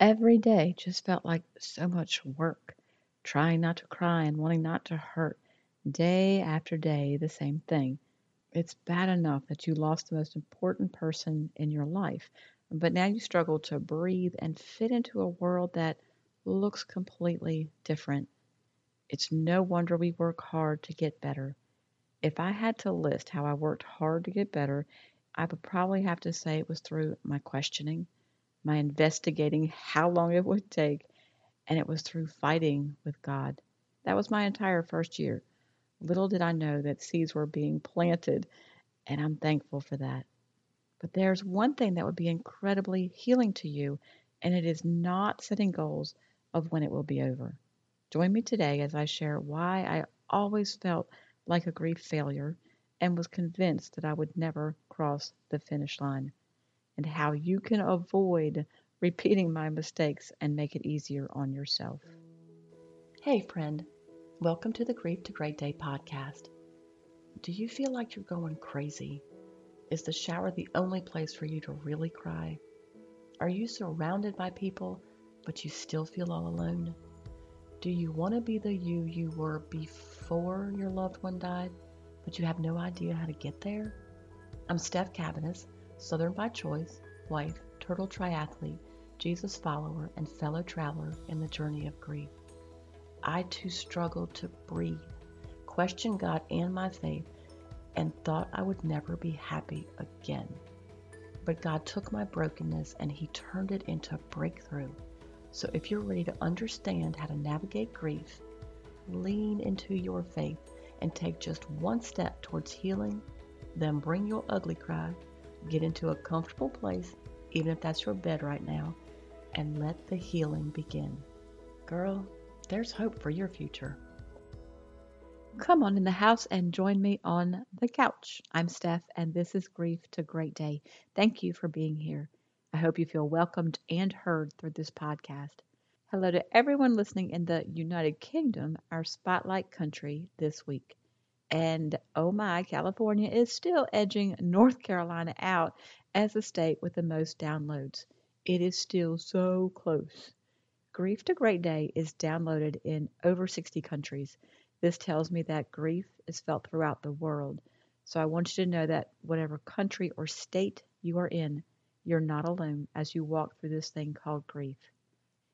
Every day just felt like so much work, trying not to cry and wanting not to hurt. Day after day, the same thing. It's bad enough that you lost the most important person in your life, but now you struggle to breathe and fit into a world that looks completely different. It's no wonder we work hard to get better. If I had to list how I worked hard to get better, I would probably have to say it was through my questioning, my investigating how long it would take, and it was through fighting with God. That was my entire first year. Little did I know that seeds were being planted, and I'm thankful for that. But there's one thing that would be incredibly healing to you, and it is not setting goals of when it will be over. Join me today as I share why I always felt like a grief failure and was convinced that I would never cross the finish line, and how you can avoid repeating my mistakes and make it easier on yourself. Hey, friend, welcome to the Grief to Great Day podcast. Do you feel like you're going crazy? Is the shower the only place for you to really cry? Are you surrounded by people, but you still feel all alone? Do you want to be the you you were before your loved one died, but you have no idea how to get there? I'm Steph Cabanis, Southern by choice, wife, turtle triathlete, Jesus follower, and fellow traveler in the journey of grief. I too struggled to breathe, questioned God and my faith, and thought I would never be happy again. But God took my brokenness and He turned it into a breakthrough so if you're ready to understand how to navigate grief, lean into your faith and take just one step towards healing, then bring your ugly cry, get into a comfortable place, even if that's your bed right now, and let the healing begin. Girl, there's hope for your future. Come on in the house and join me on the couch. I'm Steph, and this is Grief to Great Day. Thank you for being here. I hope you feel welcomed and heard through this podcast. Hello to everyone listening in the United Kingdom, our spotlight country this week. And oh my, California is still edging North Carolina out as the state with the most downloads. It is still so close. Grief to Great Day is downloaded in over 60 countries. This tells me that grief is felt throughout the world. So I want you to know that whatever country or state you are in, you're not alone as you walk through this thing called grief.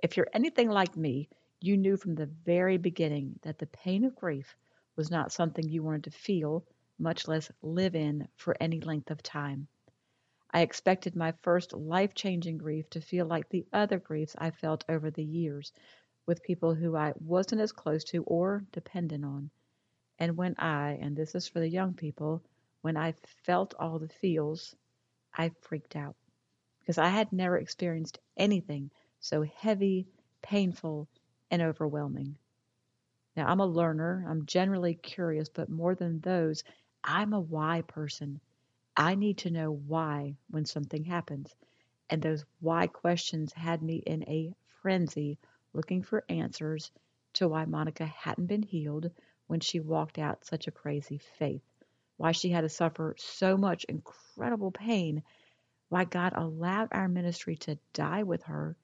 If you're anything like me, you knew from the very beginning that the pain of grief was not something you wanted to feel, much less live in, for any length of time. I expected my first life changing grief to feel like the other griefs I felt over the years with people who I wasn't as close to or dependent on. And when I, and this is for the young people, when I felt all the feels, I freaked out because I had never experienced anything so heavy, painful, and overwhelming. Now, I'm a learner, I'm generally curious, but more than those, I'm a why person. I need to know why when something happens. And those why questions had me in a frenzy looking for answers to why Monica hadn't been healed when she walked out such a crazy faith, why she had to suffer so much incredible pain why God allowed our ministry to die with her,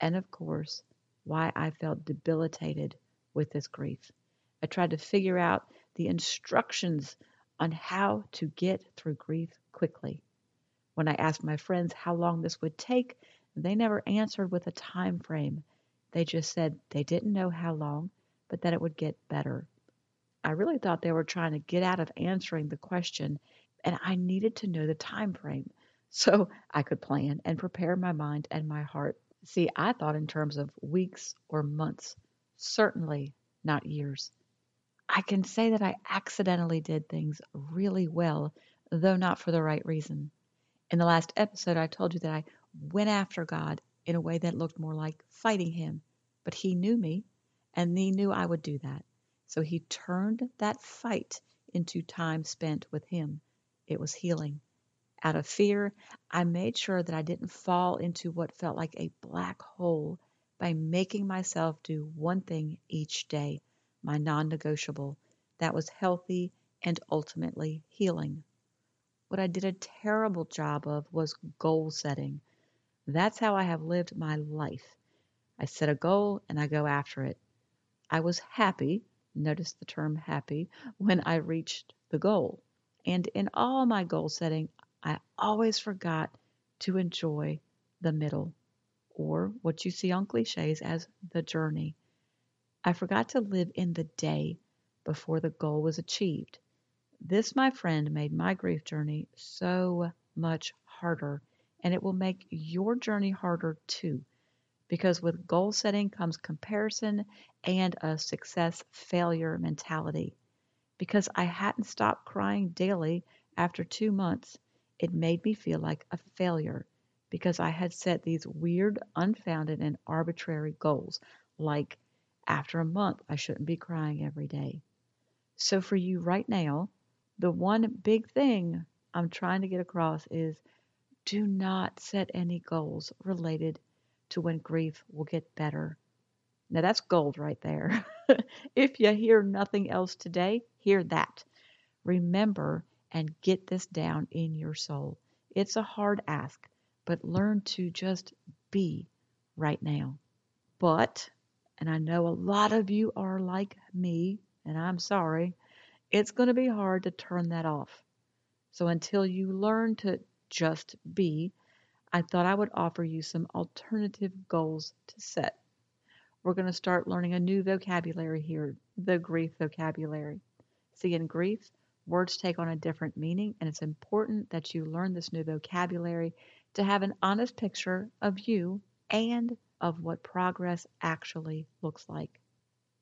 and of course, why I felt debilitated with this grief. I tried to figure out the instructions on how to get through grief quickly. When I asked my friends how long this would take, they never answered with a time frame. They just said they didn't know how long, but that it would get better. I really thought they were trying to get out of answering the question, and I needed to know the time frame so I could plan and prepare my mind and my heart. See, I thought in terms of weeks or months, certainly not years. I can say that I accidentally did things really well, though not for the right reason. In the last episode, I told you that I went after God in a way that looked more like fighting Him, but He knew me, and He knew I would do that. So He turned that fight into time spent with Him. It was healing. Out of fear, I made sure that I didn't fall into what felt like a black hole by making myself do one thing each day, my non negotiable, that was healthy and ultimately healing. What I did a terrible job of was goal setting. That's how I have lived my life. I set a goal and I go after it. I was happy, notice the term happy, when I reached the goal. And in all my goal setting, I always forgot to enjoy the middle, or what you see on cliches as the journey. I forgot to live in the day before the goal was achieved. This, my friend, made my grief journey so much harder, and it will make your journey harder too. Because with goal setting comes comparison and a success failure mentality. Because I hadn't stopped crying daily after two months, it made me feel like a failure because I had set these weird, unfounded, and arbitrary goals, like after a month, I shouldn't be crying every day. So, for you right now, the one big thing I'm trying to get across is do not set any goals related to when grief will get better. Now, that's gold right there. if you hear nothing else today, hear that. Remember and get this down in your soul. It's a hard ask, but learn to just be right now. But, and I know a lot of you are like me, and I'm sorry, it's going to be hard to turn that off. So until you learn to just be, I thought I would offer you some alternative goals to set. We're going to start learning a new vocabulary here, the grief vocabulary. See, in grief, words take on a different meaning, and it's important that you learn this new vocabulary to have an honest picture of you and of what progress actually looks like.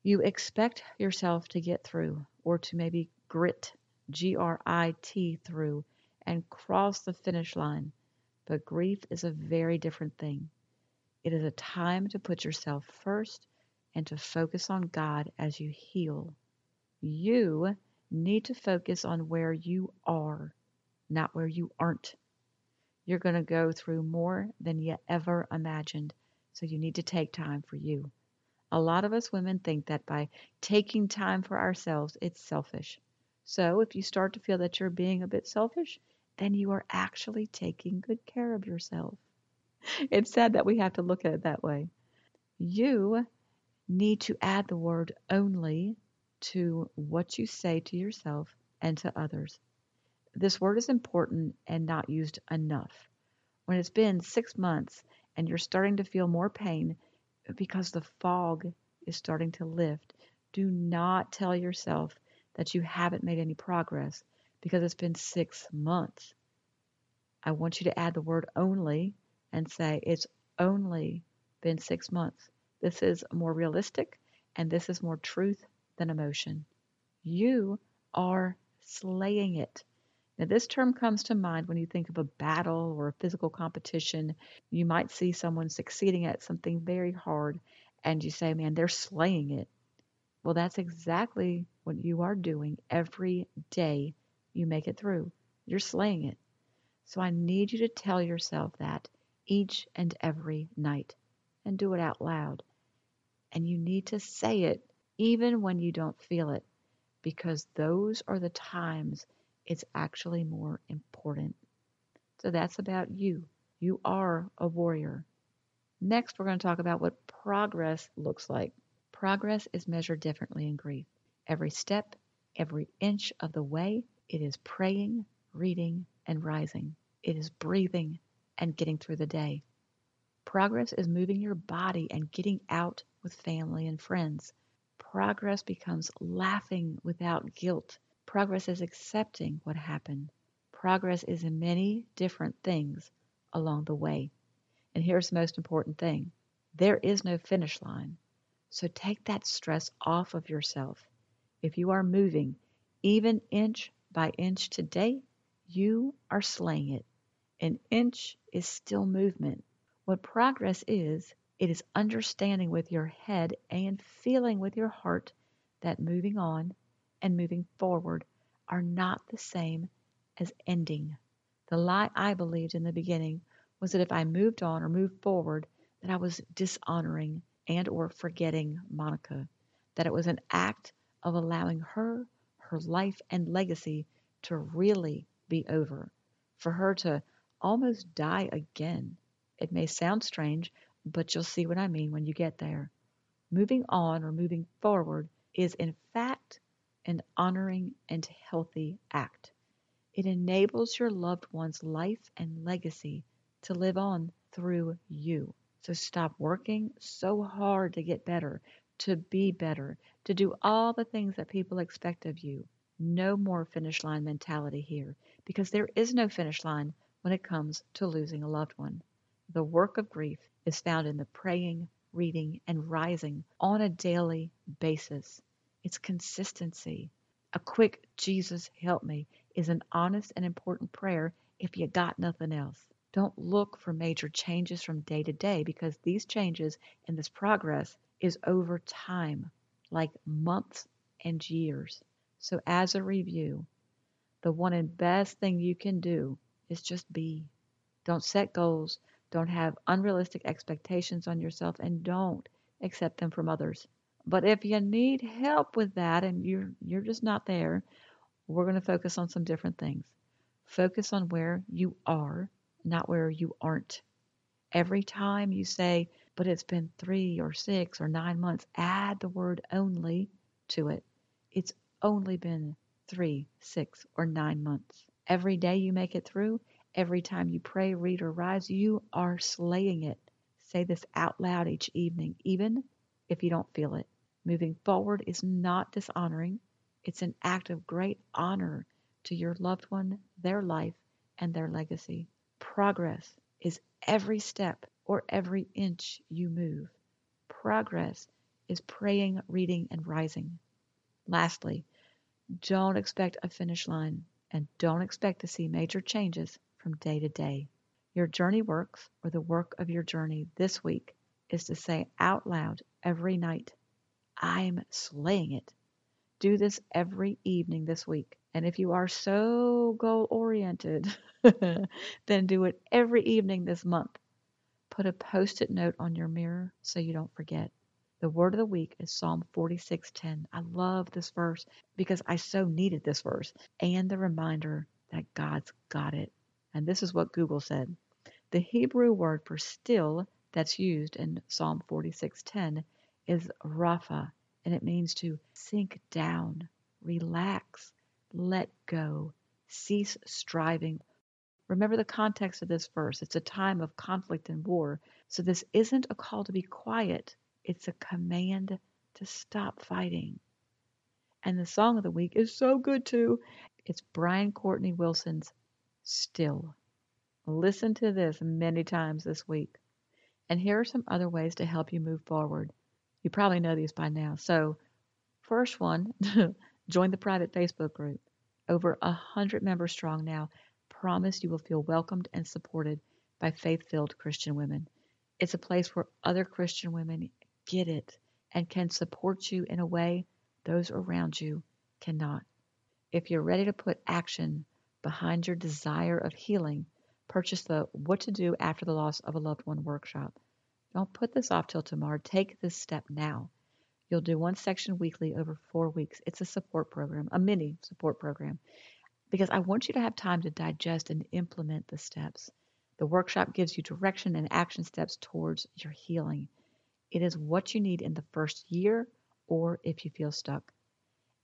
You expect yourself to get through or to maybe grit, G R I T, through and cross the finish line. But grief is a very different thing. It is a time to put yourself first and to focus on God as you heal. You need to focus on where you are, not where you aren't. You're going to go through more than you ever imagined, so you need to take time for you. A lot of us women think that by taking time for ourselves, it's selfish. So if you start to feel that you're being a bit selfish, then you are actually taking good care of yourself. It's sad that we have to look at it that way. You need to add the word only to what you say to yourself and to others. This word is important and not used enough. When it's been six months and you're starting to feel more pain because the fog is starting to lift, do not tell yourself that you haven't made any progress because it's been six months. I want you to add the word only and say it's only been six months. This is more realistic and this is more truth than emotion. You are slaying it. Now, this term comes to mind when you think of a battle or a physical competition. You might see someone succeeding at something very hard, and you say, Man, they're slaying it. Well, that's exactly what you are doing every day you make it through. You're slaying it. So I need you to tell yourself that each and every night and do it out loud. And you need to say it even when you don't feel it, because those are the times it's actually more important. So that's about you. You are a warrior. Next, we're going to talk about what progress looks like. Progress is measured differently in grief. Every step, every inch of the way, it is praying, reading, and rising. It is breathing and getting through the day. Progress is moving your body and getting out with family and friends. Progress becomes laughing without guilt Progress is accepting what happened. Progress is in many different things along the way. And here's the most important thing there is no finish line. So take that stress off of yourself. If you are moving, even inch by inch today, you are slaying it. An inch is still movement. What progress is, it is understanding with your head and feeling with your heart that moving on and moving forward are not the same as ending. The lie I believed in the beginning was that if I moved on or moved forward, that I was dishonoring and or forgetting Monica, that it was an act of allowing her, her life and legacy to really be over, for her to almost die again. It may sound strange, but you'll see what I mean when you get there. Moving on or moving forward is, in fact, an honoring and healthy act. It enables your loved one's life and legacy to live on through you. So stop working so hard to get better, to be better, to do all the things that people expect of you. No more finish line mentality here, because there is no finish line when it comes to losing a loved one. The work of grief is found in the praying, reading, and rising on a daily basis. It's consistency. A quick Jesus help me is an honest and important prayer if you got nothing else. Don't look for major changes from day to day because these changes and this progress is over time, like months and years. So, as a review, the one and best thing you can do is just be. Don't set goals, don't have unrealistic expectations on yourself, and don't accept them from others. But if you need help with that and you're you're just not there, we're going to focus on some different things. Focus on where you are, not where you aren't. Every time you say, but it's been three or six or nine months, add the word only to it. It's only been three, six, or nine months. Every day you make it through, every time you pray, read, or rise, you are slaying it. Say this out loud each evening, even if you don't feel it. Moving forward is not dishonoring, it's an act of great honor to your loved one, their life, and their legacy. Progress is every step or every inch you move. Progress is praying, reading, and rising. Lastly, don't expect a finish line and don't expect to see major changes from day to day. Your journey works, or the work of your journey this week, is to say out loud every night, I'm slaying it. Do this every evening this week. And if you are so goal oriented, then do it every evening this month. Put a post it note on your mirror so you don't forget. The word of the week is Psalm 46:10. I love this verse because I so needed this verse and the reminder that God's got it. And this is what Google said. The Hebrew word for still that's used in Psalm 46:10 is rapha, and it means to sink down, relax, let go, cease striving. Remember the context of this verse. It's a time of conflict and war. So this isn't a call to be quiet, it's a command to stop fighting. And the song of the week is so good too. It's Brian Courtney Wilson's Still. Listen to this many times this week. And here are some other ways to help you move forward. You probably know these by now. So, first one, join the private Facebook group. Over a hundred members strong now. Promise you will feel welcomed and supported by faith-filled Christian women. It's a place where other Christian women get it and can support you in a way those around you cannot. If you're ready to put action behind your desire of healing, purchase the What to Do After the Loss of a Loved One workshop. Don't put this off till tomorrow. Take this step now. You'll do one section weekly over four weeks. It's a support program, a mini support program, because I want you to have time to digest and implement the steps. The workshop gives you direction and action steps towards your healing. It is what you need in the first year or if you feel stuck.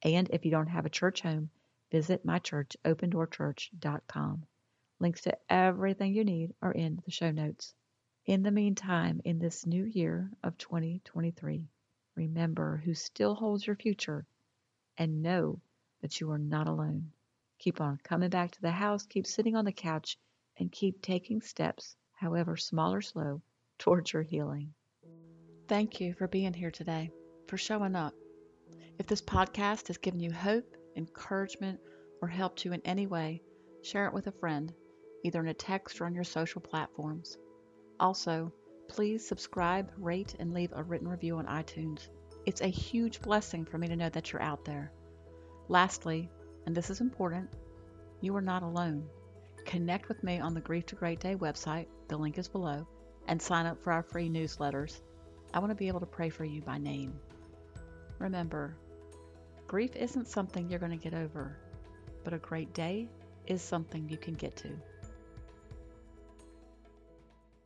And if you don't have a church home, visit my church, opendoorchurch.com. Links to everything you need are in the show notes. In the meantime, in this new year of 2023, remember who still holds your future and know that you are not alone. Keep on coming back to the house, keep sitting on the couch, and keep taking steps, however small or slow, towards your healing. Thank you for being here today, for showing up. If this podcast has given you hope, encouragement, or helped you in any way, share it with a friend either in a text or on your social platforms. Also, please subscribe, rate, and leave a written review on iTunes. It's a huge blessing for me to know that you're out there. Lastly, and this is important, you are not alone. Connect with me on the Grief to Great Day website, the link is below, and sign up for our free newsletters. I want to be able to pray for you by name. Remember, grief isn't something you're going to get over, but a great day is something you can get to.